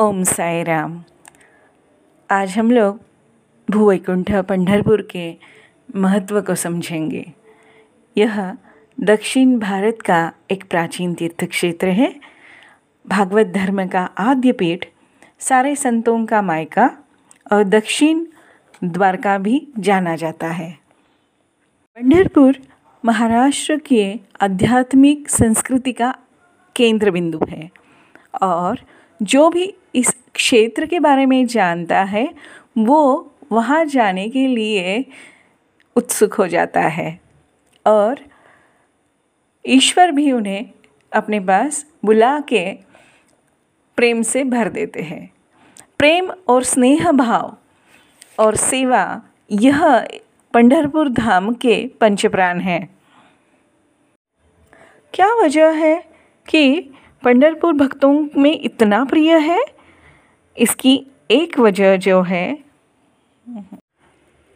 ओम साई राम आज हम लोग भूवैकुंठ पंढरपुर के महत्व को समझेंगे। यह दक्षिण भारत का एक प्राचीन तीर्थ क्षेत्र है। भागवत धर्म का आद्य पीठ सारे संतों का मायका और दक्षिण द्वारका भी जाना जाता है। पंढरपुर महाराष्ट्र के आध्यात्मिक संस्कृति का केंद्र बिंदु है और जो भी इस क्षेत्र के बारे में जानता है, वो वहाँ जाने के लिए उत्सुक हो जाता है। और ईश्वर भी उन्हें अपने पास बुला के प्रेम से भर देते हैं। प्रेम और स्नेह भाव और सेवा, यह पंढरपुर धाम के पंचप्राण हैं। क्या वजह है कि पंढरपुर भक्तों में इतना प्रिय है? इसकी एक वजह जो है,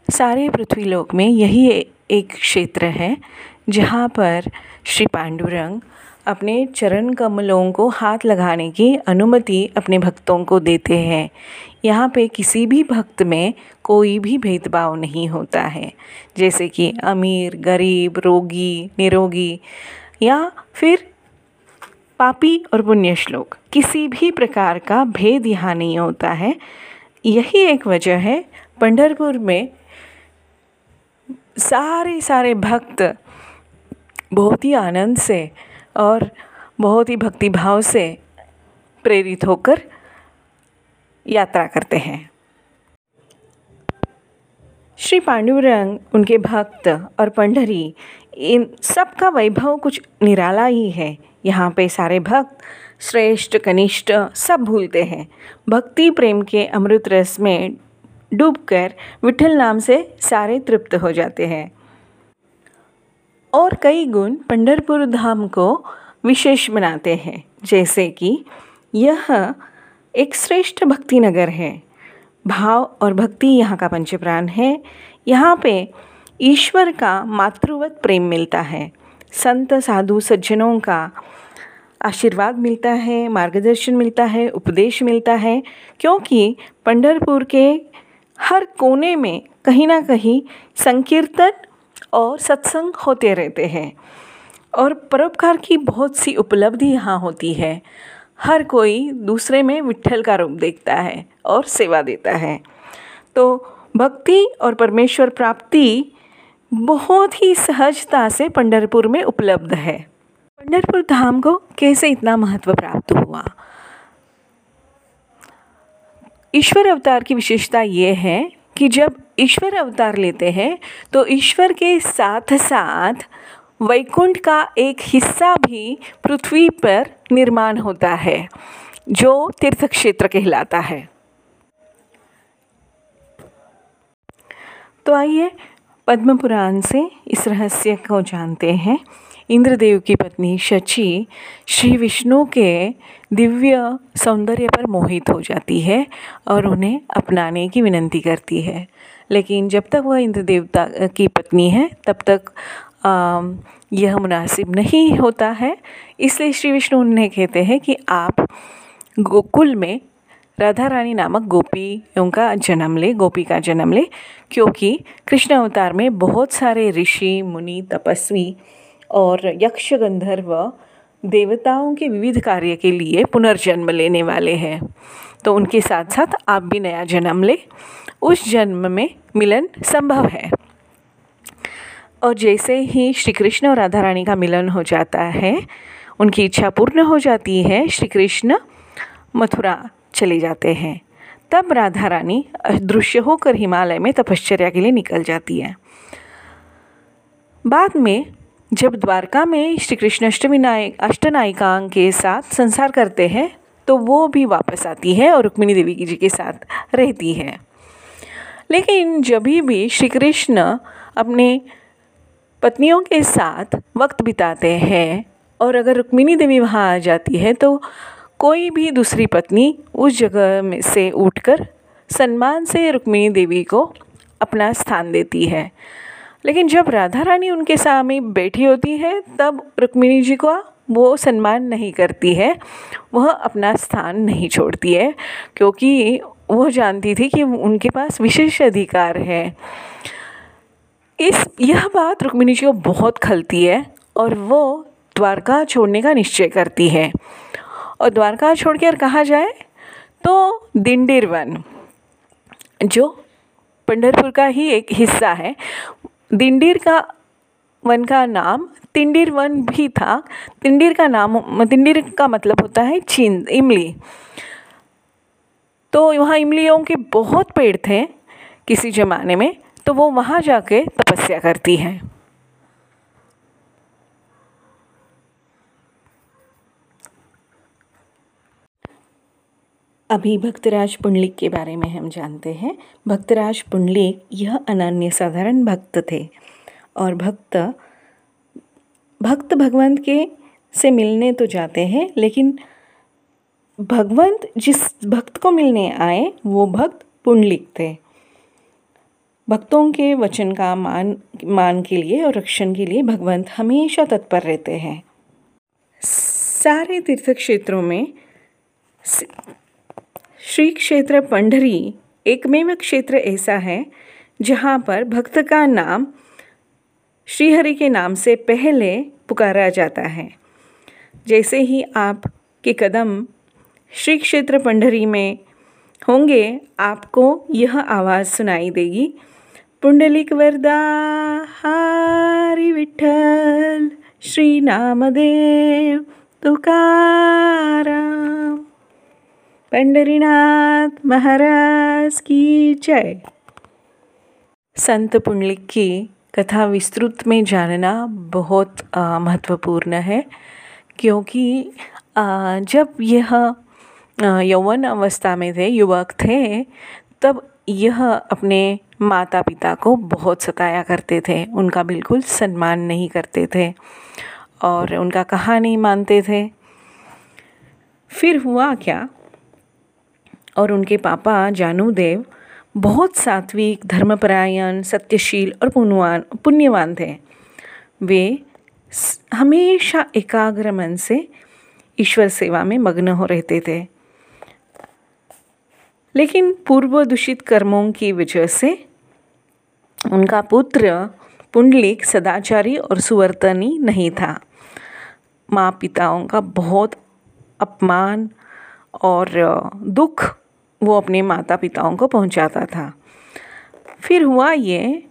सारे पृथ्वी लोक में यही एक क्षेत्र है, जहाँ पर श्री पांडुरंग अपने चरण कमलों को हाथ लगाने की अनुमति अपने भक्तों को देते हैं। यहाँ पे किसी भी भक्त में कोई भी भेदभाव नहीं होता है, जैसे कि अमीर, गरीब, रोगी, निरोगी या फिर पापी और पुण्य श्लोक किसी भी प्रकार का भेद यहाँ नहीं होता है। यही एक वजह है पंडरपुर में सारे सारे भक्त बहुत ही आनंद से और बहुत ही भक्तिभाव से प्रेरित होकर यात्रा करते हैं। श्री पांडुरंग, उनके भक्त और पंडरी इन सब का वैभव कुछ निराला ही है। यहाँ पे सारे भक्त, श्रेष्ठ, कनिष्ठ सब भूलते हैं। भक्ति प्रेम के अमृत रस में डूबकर विठल नाम से सारे तृप्त हो जाते हैं। और कई गुण पंडरपुर धाम को विशेष बनाते हैं, जैसे कि यह एक श्रेष्ठ भक्ति नगर है। भाव और भक्ति यहाँ का पंचप्राण है। यहाँ पे ईश्वर का मातृवत प्रेम मिलता है। संत, साधु सज्जनों का आशीर्वाद मिलता है, मार्गदर्शन मिलता है, उपदेश मिलता है, क्योंकि पंडरपुर के हर कोने में कहीं ना कहीं संकीर्तन और सत्संग होते रहते हैं। और परोपकार की बहुत सी उपलब्धि यहाँ होती है। हर कोई दूसरे में विठल का रूप देखता है और सेवा देता है। तो भक्ति और परमेश्वर प्राप्ति बहुत ही सहजता से पंडरपुर में उपलब्ध है। पंडरपुर धाम को कैसे इतना महत्व प्राप्त हुआ? ईश्वर अवतार की विशेषता ये है कि जब ईश्वर अवतार लेते हैं तो ईश्वर के साथ साथ वैकुंठ का एक हिस्सा भी पृथ्वी पर निर्माण होता है, जो तीर्थ क्षेत्र कहलाता है। तो आइए पद्म पुराण से इस रहस्य को जानते हैं। इंद्रदेव की पत्नी शची श्री विष्णु के दिव्य सौंदर्य पर मोहित हो जाती है और उन्हें अपनाने की विनंती करती है। लेकिन जब तक वह इंद्र देवता की पत्नी है तब तक आ, यह मुनासिब नहीं होता है। इसलिए श्री विष्णु उन्हें कहते हैं कि आप गोकुल में राधा रानी नामक गोपियों का जन्म ले, गोपी का जन्म ले, क्योंकि कृष्ण अवतार में बहुत सारे ऋषि, मुनि, तपस्वी और यक्ष गंधर्व देवताओं के विविध कार्य के लिए पुनर्जन्म लेने वाले हैं। तो उनके साथ साथ आप भी नया जन्म ले। उस जन्म में मिलन संभव है। और जैसे ही श्री कृष्ण और राधा रानी का मिलन हो जाता है, उनकी इच्छा पूर्ण हो जाती है, श्री कृष्ण मथुरा चले जाते हैं। तब राधा रानी अदृश्य होकर हिमालय में तपश्चर्या के लिए निकल जाती है। बाद में जब द्वारका में श्री कृष्ण अष्टमी नायक अष्टनायिकांग के साथ संसार करते हैं तो वो भी वापस आती है और रुक्मिणी देवी जी के साथ रहती है। लेकिन जब भी श्री कृष्ण अपने पत्नियों के साथ वक्त बिताते हैं और अगर रुक्मिणी देवी वहाँ आ जाती है तो कोई भी दूसरी पत्नी उस जगह में से उठकर सम्मान से रुक्मिणी देवी को अपना स्थान देती है। लेकिन जब राधा रानी उनके सामने बैठी होती है, तब रुक्मिणी जी को वो सम्मान नहीं करती है। वह अपना स्थान नहीं छोड़ती है, क्योंकि वह जानती थी कि उनके पास विशेष अधिकार है। इस, यह बात रुक्मिणी जी को बहुत खलती है और वो द्वारका छोड़ने का निश्चय करती है। और द्वारका छोड़ कर कहाँ जाए? तो दिंडीर वन, जो पंडरपुर का ही एक हिस्सा है। दिंडीर का वन का नाम, तिंडीर वन भी था। तिंडीर का नाम, तिंडीर का मतलब होता है चीन, इमली। तो वहाँ इमलियों के बहुत पेड़ थे किसी ज़माने में तो वो वहाँ जाके तपस्या करती हैं। अभी भक्तराज पुंडलिक के बारे में हम जानते हैं। भक्तराज पुंडलिक यह अनन्य साधारण भक्त थे और भक्त भक्त भगवंत के से मिलने तो जाते हैं, लेकिन भगवंत जिस भक्त को मिलने आए, वो भक्त पुंडलिक थे। भक्तों के वचन का मान मान के लिए और रक्षण के लिए भगवंत हमेशा तत्पर रहते हैं। सारे तीर्थ क्षेत्रों में श्री क्षेत्र पंडरी एकमेव क्षेत्र ऐसा है, जहाँ पर भक्त का नाम श्रीहरि के नाम से पहले पुकारा जाता है। जैसे ही आप के कदम श्री क्षेत्र पंडरी में होंगे, आपको यह आवाज़ सुनाई देगी पुंडलिक वरदा हारी विठल श्री नामदेव, तुकाराम। पंडरीनाथ महाराज की जय। संत पुंडलिक की कथा विस्तृत में जानना बहुत महत्वपूर्ण है क्योंकि आ, जब यह यौवन अवस्था में थे युवक थे तब यह अपने माता पिता को बहुत सताया करते थे। उनका बिल्कुल सम्मान नहीं करते थे और उनका कहा नहीं मानते थे। फिर हुआ क्या? और उनके पापा जानुदेव बहुत सात्विक, धर्मपरायण, सत्यशील और पुण्यवान पुण्यवान थे। वे हमेशा एकाग्र मन से ईश्वर सेवा में मग्न हो रहते थे। लेकिन पूर्व दूषित कर्मों की वजह से उनका पुत्र पुंडलिक सदाचारी और सुवर्तनी नहीं था। माँ पिताओं का बहुत अपमान और दुख वो अपने माता पिताओं को पहुंचाता था। फिर हुआ ये,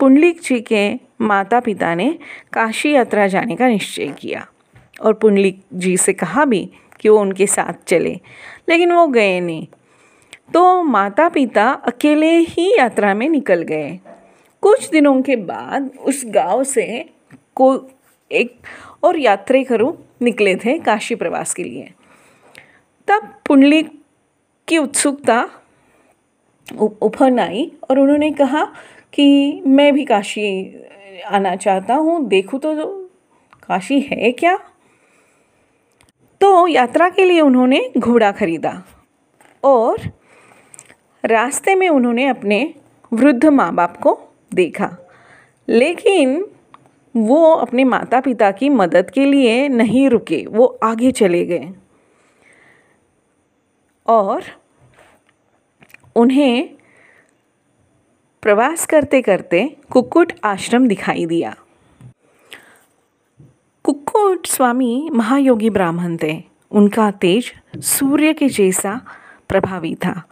पुंडलिक जी के माता पिता ने काशी यात्रा जाने का निश्चय किया और पुंडलिक जी से कहा भी कि वो उनके साथ चले, लेकिन वो गए नहीं। तो माता पिता अकेले ही यात्रा में निकल गए। कुछ दिनों के बाद उस गाँव से को एक और यात्रेकरू निकले थे काशी प्रवास के लिए। तब पुंडली की उत्सुकता उफन आई और उन्होंने कहा कि मैं भी काशी आना चाहता हूँ, देखूँ तो काशी है क्या? तो यात्रा के लिए उन्होंने घोड़ा खरीदा और रास्ते में उन्होंने अपने वृद्ध माँ बाप को देखा। लेकिन वो अपने माता पिता की मदद के लिए नहीं रुके, वो आगे चले गए। और उन्हें प्रवास करते करते कुक्कुट आश्रम दिखाई दिया। कुक्कुट स्वामी महायोगी ब्राह्मण थे। उनका तेज सूर्य के जैसा प्रभावी था।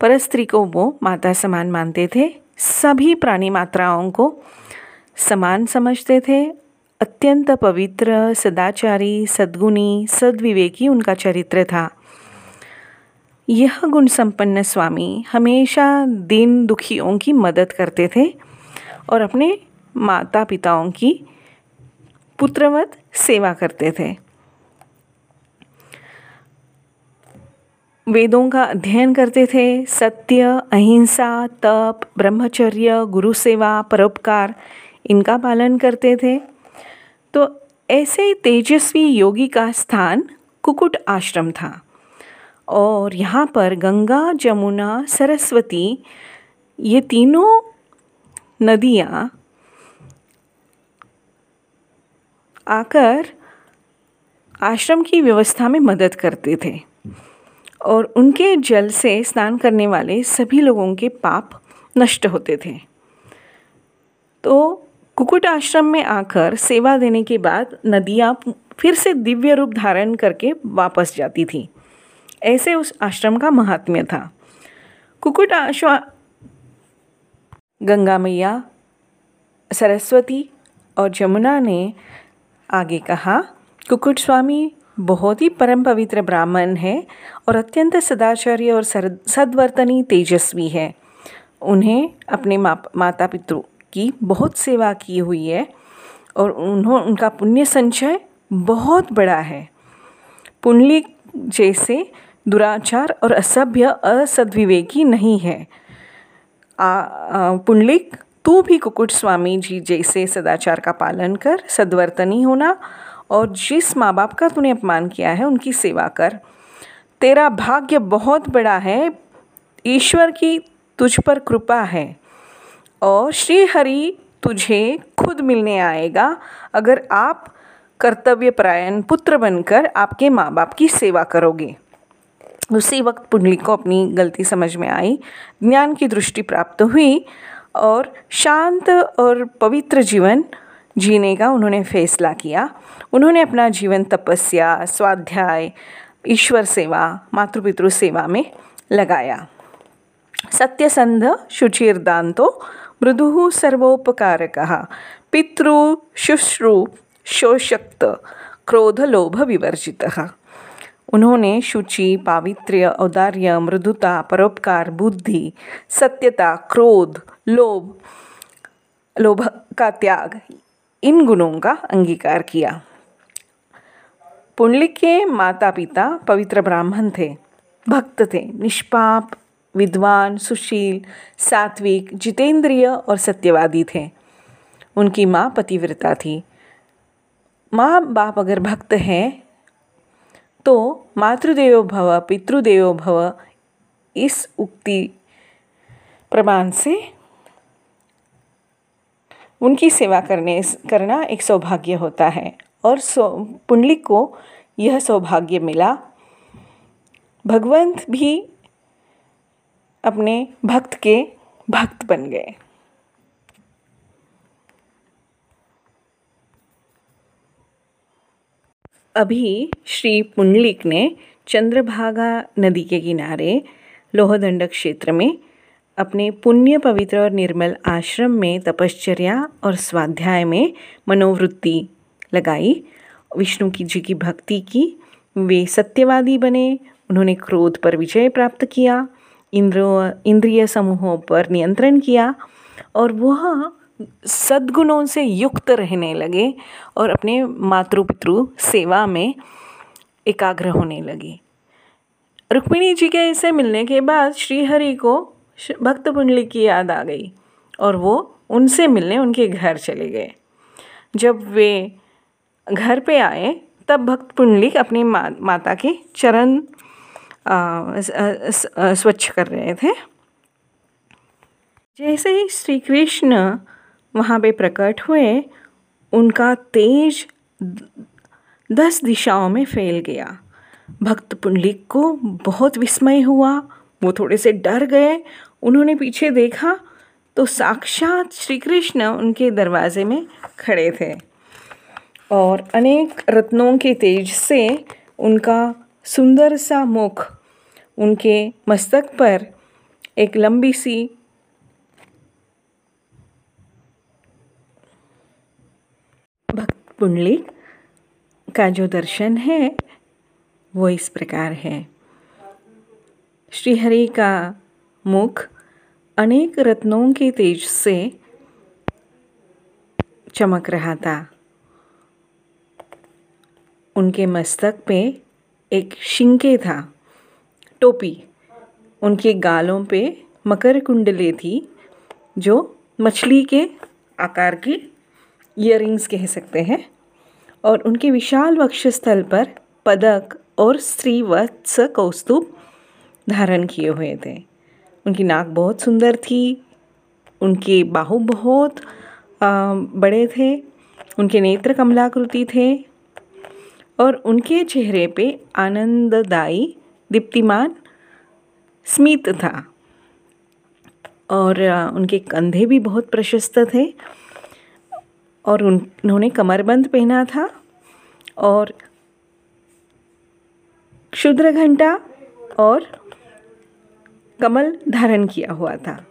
परस्त्री को वो माता समान मानते थे। सभी प्राणी मात्राओं को समान समझते थे। अत्यंत पवित्र, सदाचारी, सद्गुणी, सद्विवेकी उनका चरित्र था। यह गुण संपन्न स्वामी हमेशा दीन दुखियों की मदद करते थे और अपने माता पिताओं की पुत्रवत सेवा करते थे। वेदों का अध्ययन करते थे। सत्य, अहिंसा, तप, ब्रह्मचर्य, गुरु सेवा, परोपकार, इनका पालन करते थे। तो ऐसे तेजस्वी योगी का स्थान कुकुट आश्रम था। और यहाँ पर गंगा, जमुना, सरस्वती, ये तीनों नदियाँ आकर आश्रम की व्यवस्था में मदद करते थे। और उनके जल से स्नान करने वाले सभी लोगों के पाप नष्ट होते थे। तो कुकुट आश्रम में आकर सेवा देने के बाद नदियाँ फिर से दिव्य रूप धारण करके वापस जाती थी। ऐसे उस आश्रम का महात्म्य था। कुकुट आश्वा गंगा मैया, सरस्वती और जमुना ने आगे कहा, कुकुट स्वामी, बहुत ही परम पवित्र ब्राह्मण है और अत्यंत सदाचार्य और सद्वर्तनी तेजस्वी है। उन्हें अपने माता पितरों की बहुत सेवा की हुई है और उन्हों, उनका पुण्य संचय बहुत बड़ा है। पुंडलिक जैसे दुराचार और असभ्य असदविवेकी नहीं है। पुंडलिक, तू भी कुकुट स्वामी जी जैसे सदाचार का पालन कर, सद्वर्तनी होना और जिस माँ बाप का तूने अपमान किया है, उनकी सेवा कर। तेरा भाग्य बहुत बड़ा है, ईश्वर की तुझ पर कृपा है और श्री हरि तुझे खुद मिलने आएगा। अगर आप कर्तव्य परायण पुत्र बनकर आपके माँ बाप की सेवा करोगे। उसी वक्त पुंडलिक को अपनी गलती समझ में आई, ज्ञान की दृष्टि प्राप्त हुई और शांत और पवित्र जीवन जीने का उन्होंने फैसला किया। उन्होंने अपना जीवन तपस्या, स्वाध्याय, ईश्वर सेवा, मातृपितृ सेवा में लगाया। सत्यसंध शुचिर्दान्तो मृदु सर्वोपकारक, पितृ शुश्रु शोशक्त क्रोध लोभ विवर्जित। उन्होंने शुचि, पावित्र्य, औदार्य, मृदुता, परोपकार, बुद्धि, सत्यता, क्रोध, लोभ लोभ का त्याग, इन गुणों का अंगीकार किया। पुंडलिक के माता पिता पवित्र ब्राह्मण थे, भक्त थे, निष्पाप, विद्वान, सुशील, सात्विक, जितेंद्रिय और सत्यवादी थे। उनकी माँ पतिव्रता थी। माँ बाप अगर भक्त हैं तो मातृदेवो भव, पितृदेवो भव, इस उक्ति प्रमाण से उनकी सेवा करने, करना एक सौभाग्य होता है। और सौ, पुंडलिक को यह सौभाग्य मिला। भगवंत भी अपने भक्त के भक्त बन गए। अभी श्री पुंडलिक ने चंद्रभागा नदी के किनारे लोहदंड क्षेत्र में अपने पुण्य, पवित्र और निर्मल आश्रम में तपश्चर्या और स्वाध्याय में मनोवृत्ति लगाई। विष्णु की जी की भक्ति की वे सत्यवादी बने। उन्होंने क्रोध पर विजय प्राप्त किया, इंद्र, इंद्रिय समूहों पर नियंत्रण किया और वह सद्गुणों से युक्त रहने लगे और अपने मातृ पितृ सेवा में एकाग्र होने लगे। रुक्मिणी जी के ऐसे मिलने के बाद श्रीहरि को भक्त पुंडली की याद आ गई और वो उनसे मिलने उनके घर चले गए। जब वे घर पे आए तब भक्त पुंडलिक अपनी मा, माता के चरण स्वच्छ कर रहे थे। जैसे ही श्री कृष्ण वहाँ पे प्रकट हुए, उनका तेज दस दिशाओं में फैल गया। भक्त पुंडलिक को बहुत विस्मय हुआ। वो थोड़े से डर गए। उन्होंने पीछे देखा तो साक्षात श्री कृष्ण उनके दरवाजे में खड़े थे और अनेक रत्नों के तेज से उनका सुंदर सा मुख उनके मस्तक पर एक लंबी सी भक्त पुंडली का जो दर्शन है, वो इस प्रकार है। श्रीहरि का मुख अनेक रत्नों के तेज से चमक रहा था। उनके मस्तक पे एक शिंके था, टोपी। उनके गालों पे मकर कुंडले थी, जो मछली के आकार की इयरिंग्स कह सकते हैं। और उनके विशाल वक्षस्थल पर पदक और स्त्रीवत्स कौस्तुभ धारण किए हुए थे। उनकी नाक बहुत सुंदर थी उनके बाहु बहुत आ, बड़े थे उनके नेत्र कमलाकृति थे और उनके चेहरे पे आनंददायी दीप्तिमान स्मित था। और उनके कंधे भी बहुत प्रशस्त थे और उन्होंने कमरबंद पहना था और क्षुद्र घंटा और कमल धारण किया हुआ था।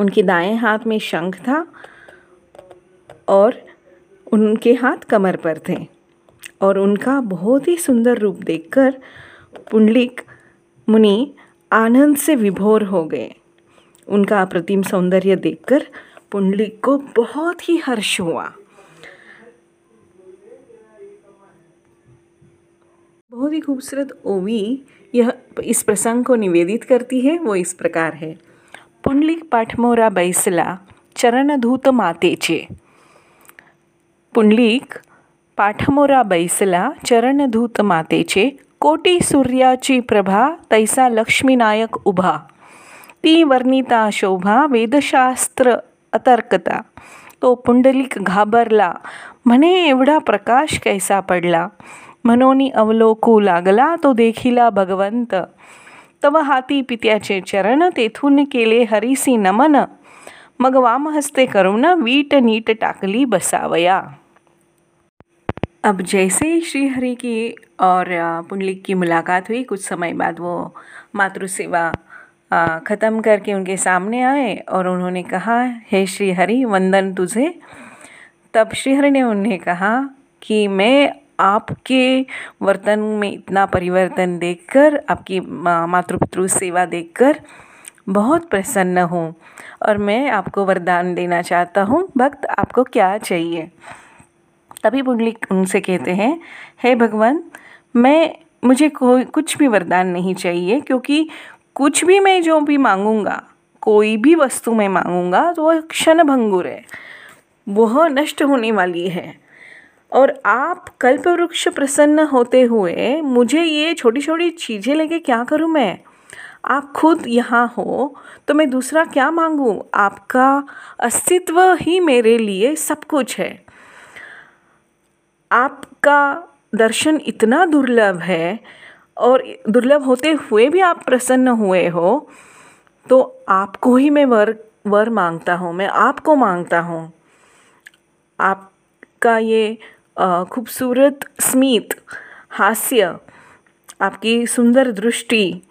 उनके दाएँ हाथ में शंख था और उनके हाथ कमर पर थे और उनका बहुत ही सुंदर रूप देखकर पुंडलिक मुनि आनंद से विभोर हो गए। उनका अप्रतिम सौंदर्य देखकर पुंडलिक को बहुत ही हर्ष हुआ। बहुत ही खूबसूरत ओवी यह इस प्रसंग को निवेदित करती है, वो इस प्रकार है। पुंडलिक पाठमोरा बैसला चरणधूत मातेचे पुंडलिक पाठमोरा बैसला चरणधूत मातेचे कोटी सूर्याची प्रभा, तैसा लक्ष्मीनायक उभा। ती वर्णिता शोभा, वेदशास्त्र अतर्कता. तो पुंडलिक घाबरला. म्हणे, एवढा प्रकाश कैसा पडला? मनोनी अवलोकू लागला तो देखिला भगवंत. तव हाती पित्याचे चरण तेथून केले हरिसी नमन. मग वामहस्ते करून वीट नीट टाकली बसावया. अब जैसे श्री हरि की और पुंडलिक की मुलाकात हुई, कुछ समय बाद वो मातृ सेवा ख़त्म करके उनके सामने आए और उन्होंने कहा, हे श्री हरि वंदन तुझे। तब श्री हरि ने उन्हें कहा कि, मैं आपके वर्तन में इतना परिवर्तन देखकर, आपकी मातृपितृ सेवा देखकर बहुत प्रसन्न हूँ और मैं आपको वरदान देना चाहता हूँ। भक्त, आपको क्या चाहिए? तभी पुंडलिक उनसे कहते हैं, हे भगवान, मैं, मुझे कोई, कुछ भी वरदान नहीं चाहिए क्योंकि कुछ भी मैं जो भी मांगूँगा, कोई भी वस्तु मैं मांगूँगा तो वह क्षण भंगुर है। वह नष्ट होने वाली है। और आप कल्प वृक्ष प्रसन्न होते हुए मुझे ये छोटी छोटी चीज़ें लेके क्या करूँ मैं? आप खुद यहाँ हो तो मैं दूसरा क्या मांगूँ? आपका अस्तित्व ही मेरे लिए सब कुछ है। आपका दर्शन इतना दुर्लभ है और दुर्लभ होते हुए भी आप प्रसन्न हुए हो तो आपको ही मैं वर वर माँगता हूँ, मैं आपको माँगता हूँ। आपका ये खूबसूरत स्मित, हास्य, आपकी सुंदर दृष्टि,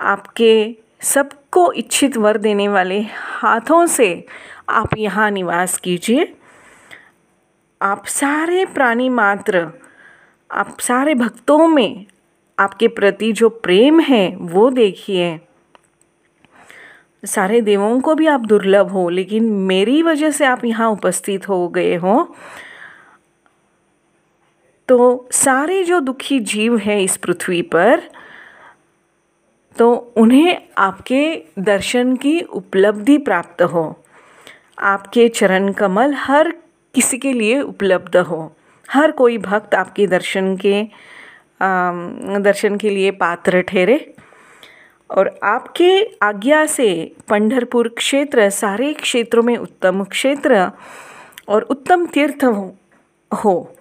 आपके सबको इच्छित वर देने वाले हाथों से आप यहाँ निवास कीजिए। आप सारे प्राणी मात्र, आप सारे भक्तों में आपके प्रति जो प्रेम है, वो देखिए। सारे देवों को भी आप दुर्लभ हो, लेकिन मेरी वजह से आप यहाँ उपस्थित हो गए हो। तो सारे जो दुखी जीव हैं इस पृथ्वी पर तो उन्हें आपके दर्शन की उपलब्धि प्राप्त हो। आपके चरण कमल हर किसी के लिए उपलब्ध हो। हर कोई भक्त आपके दर्शन के दर्शन के लिए पात्र ठहरे। और आपके आज्ञा से पंढरपुर क्षेत्र, सारे क्षेत्रों में उत्तम क्षेत्र और उत्तम तीर्थ हो।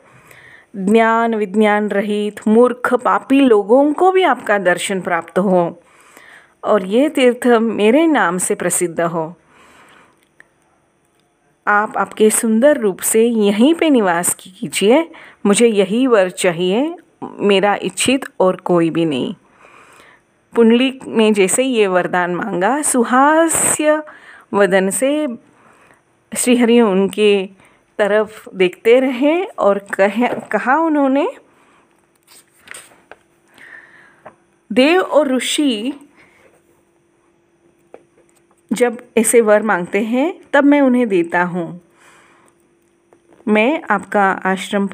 ज्ञान विज्ञान रहित मूर्ख पापी लोगों को भी आपका दर्शन प्राप्त हो और ये तीर्थ मेरे नाम से प्रसिद्ध हो। आप आपके सुंदर रूप से यहीं पे निवास कीजिए। मुझे यही वर चाहिए मेरा इच्छित और कोई भी नहीं। पुंडलिक ने जैसे ये वरदान मांगा, सुहास्य वदन से श्रीहरि उनके तरफ़ देखते रहे और कह, कहा उन्होंने, देव और ऋषि जब ऐसे वर मांगते हैं, तब मैं उन्हें देता हूँ। मैं आपका आश्रम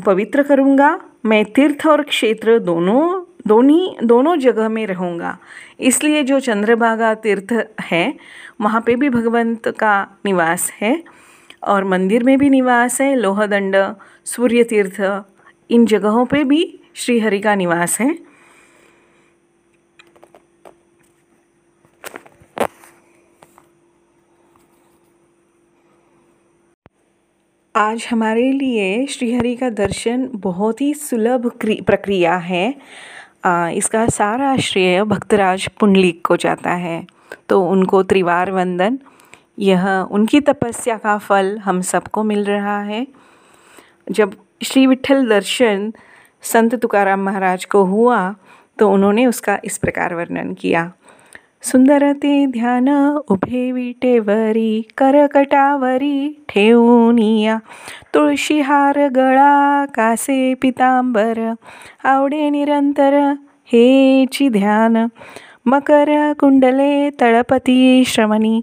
पवित्र करूँगा। मैं तीर्थ और क्षेत्र दोनों दोनों दोनों जगह में रहूँगा। इसलिए जो चंद्रभागा तीर्थ है, वहाँ पे भी भगवंत का निवास है और मंदिर में भी निवास है। लोहदंड, सूर्य तीर्थ, इन जगहों पे भी श्री हरि का निवास है। आज हमारे लिए श्रीहरि का दर्शन बहुत ही सुलभ प्रक्रिया है। इसका सारा श्रेय भक्तराज पुंडलिक को जाता है। तो उनको त्रिवार वंदन। यह उनकी तपस्या का फल हम सबको मिल रहा है। जब श्री विठल दर्शन संत तुकाराम महाराज को हुआ तो उन्होंने उसका इस प्रकार वर्णन किया। सुंदर ते ध्यान उभे विटेवरी करकटावरी ठेवूनिया तुळशी हार गळा कासे पितांबर आवडे निरंतर हेची ध्यान. मकर कुंडले तळपती श्रमणी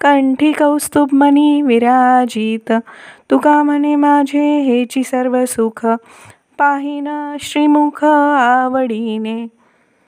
कंठी कौस्तुभमणी विराजित. तुका म्हणे माझे हेची सर्व सुख पाहिन श्रीमुख आवडीने.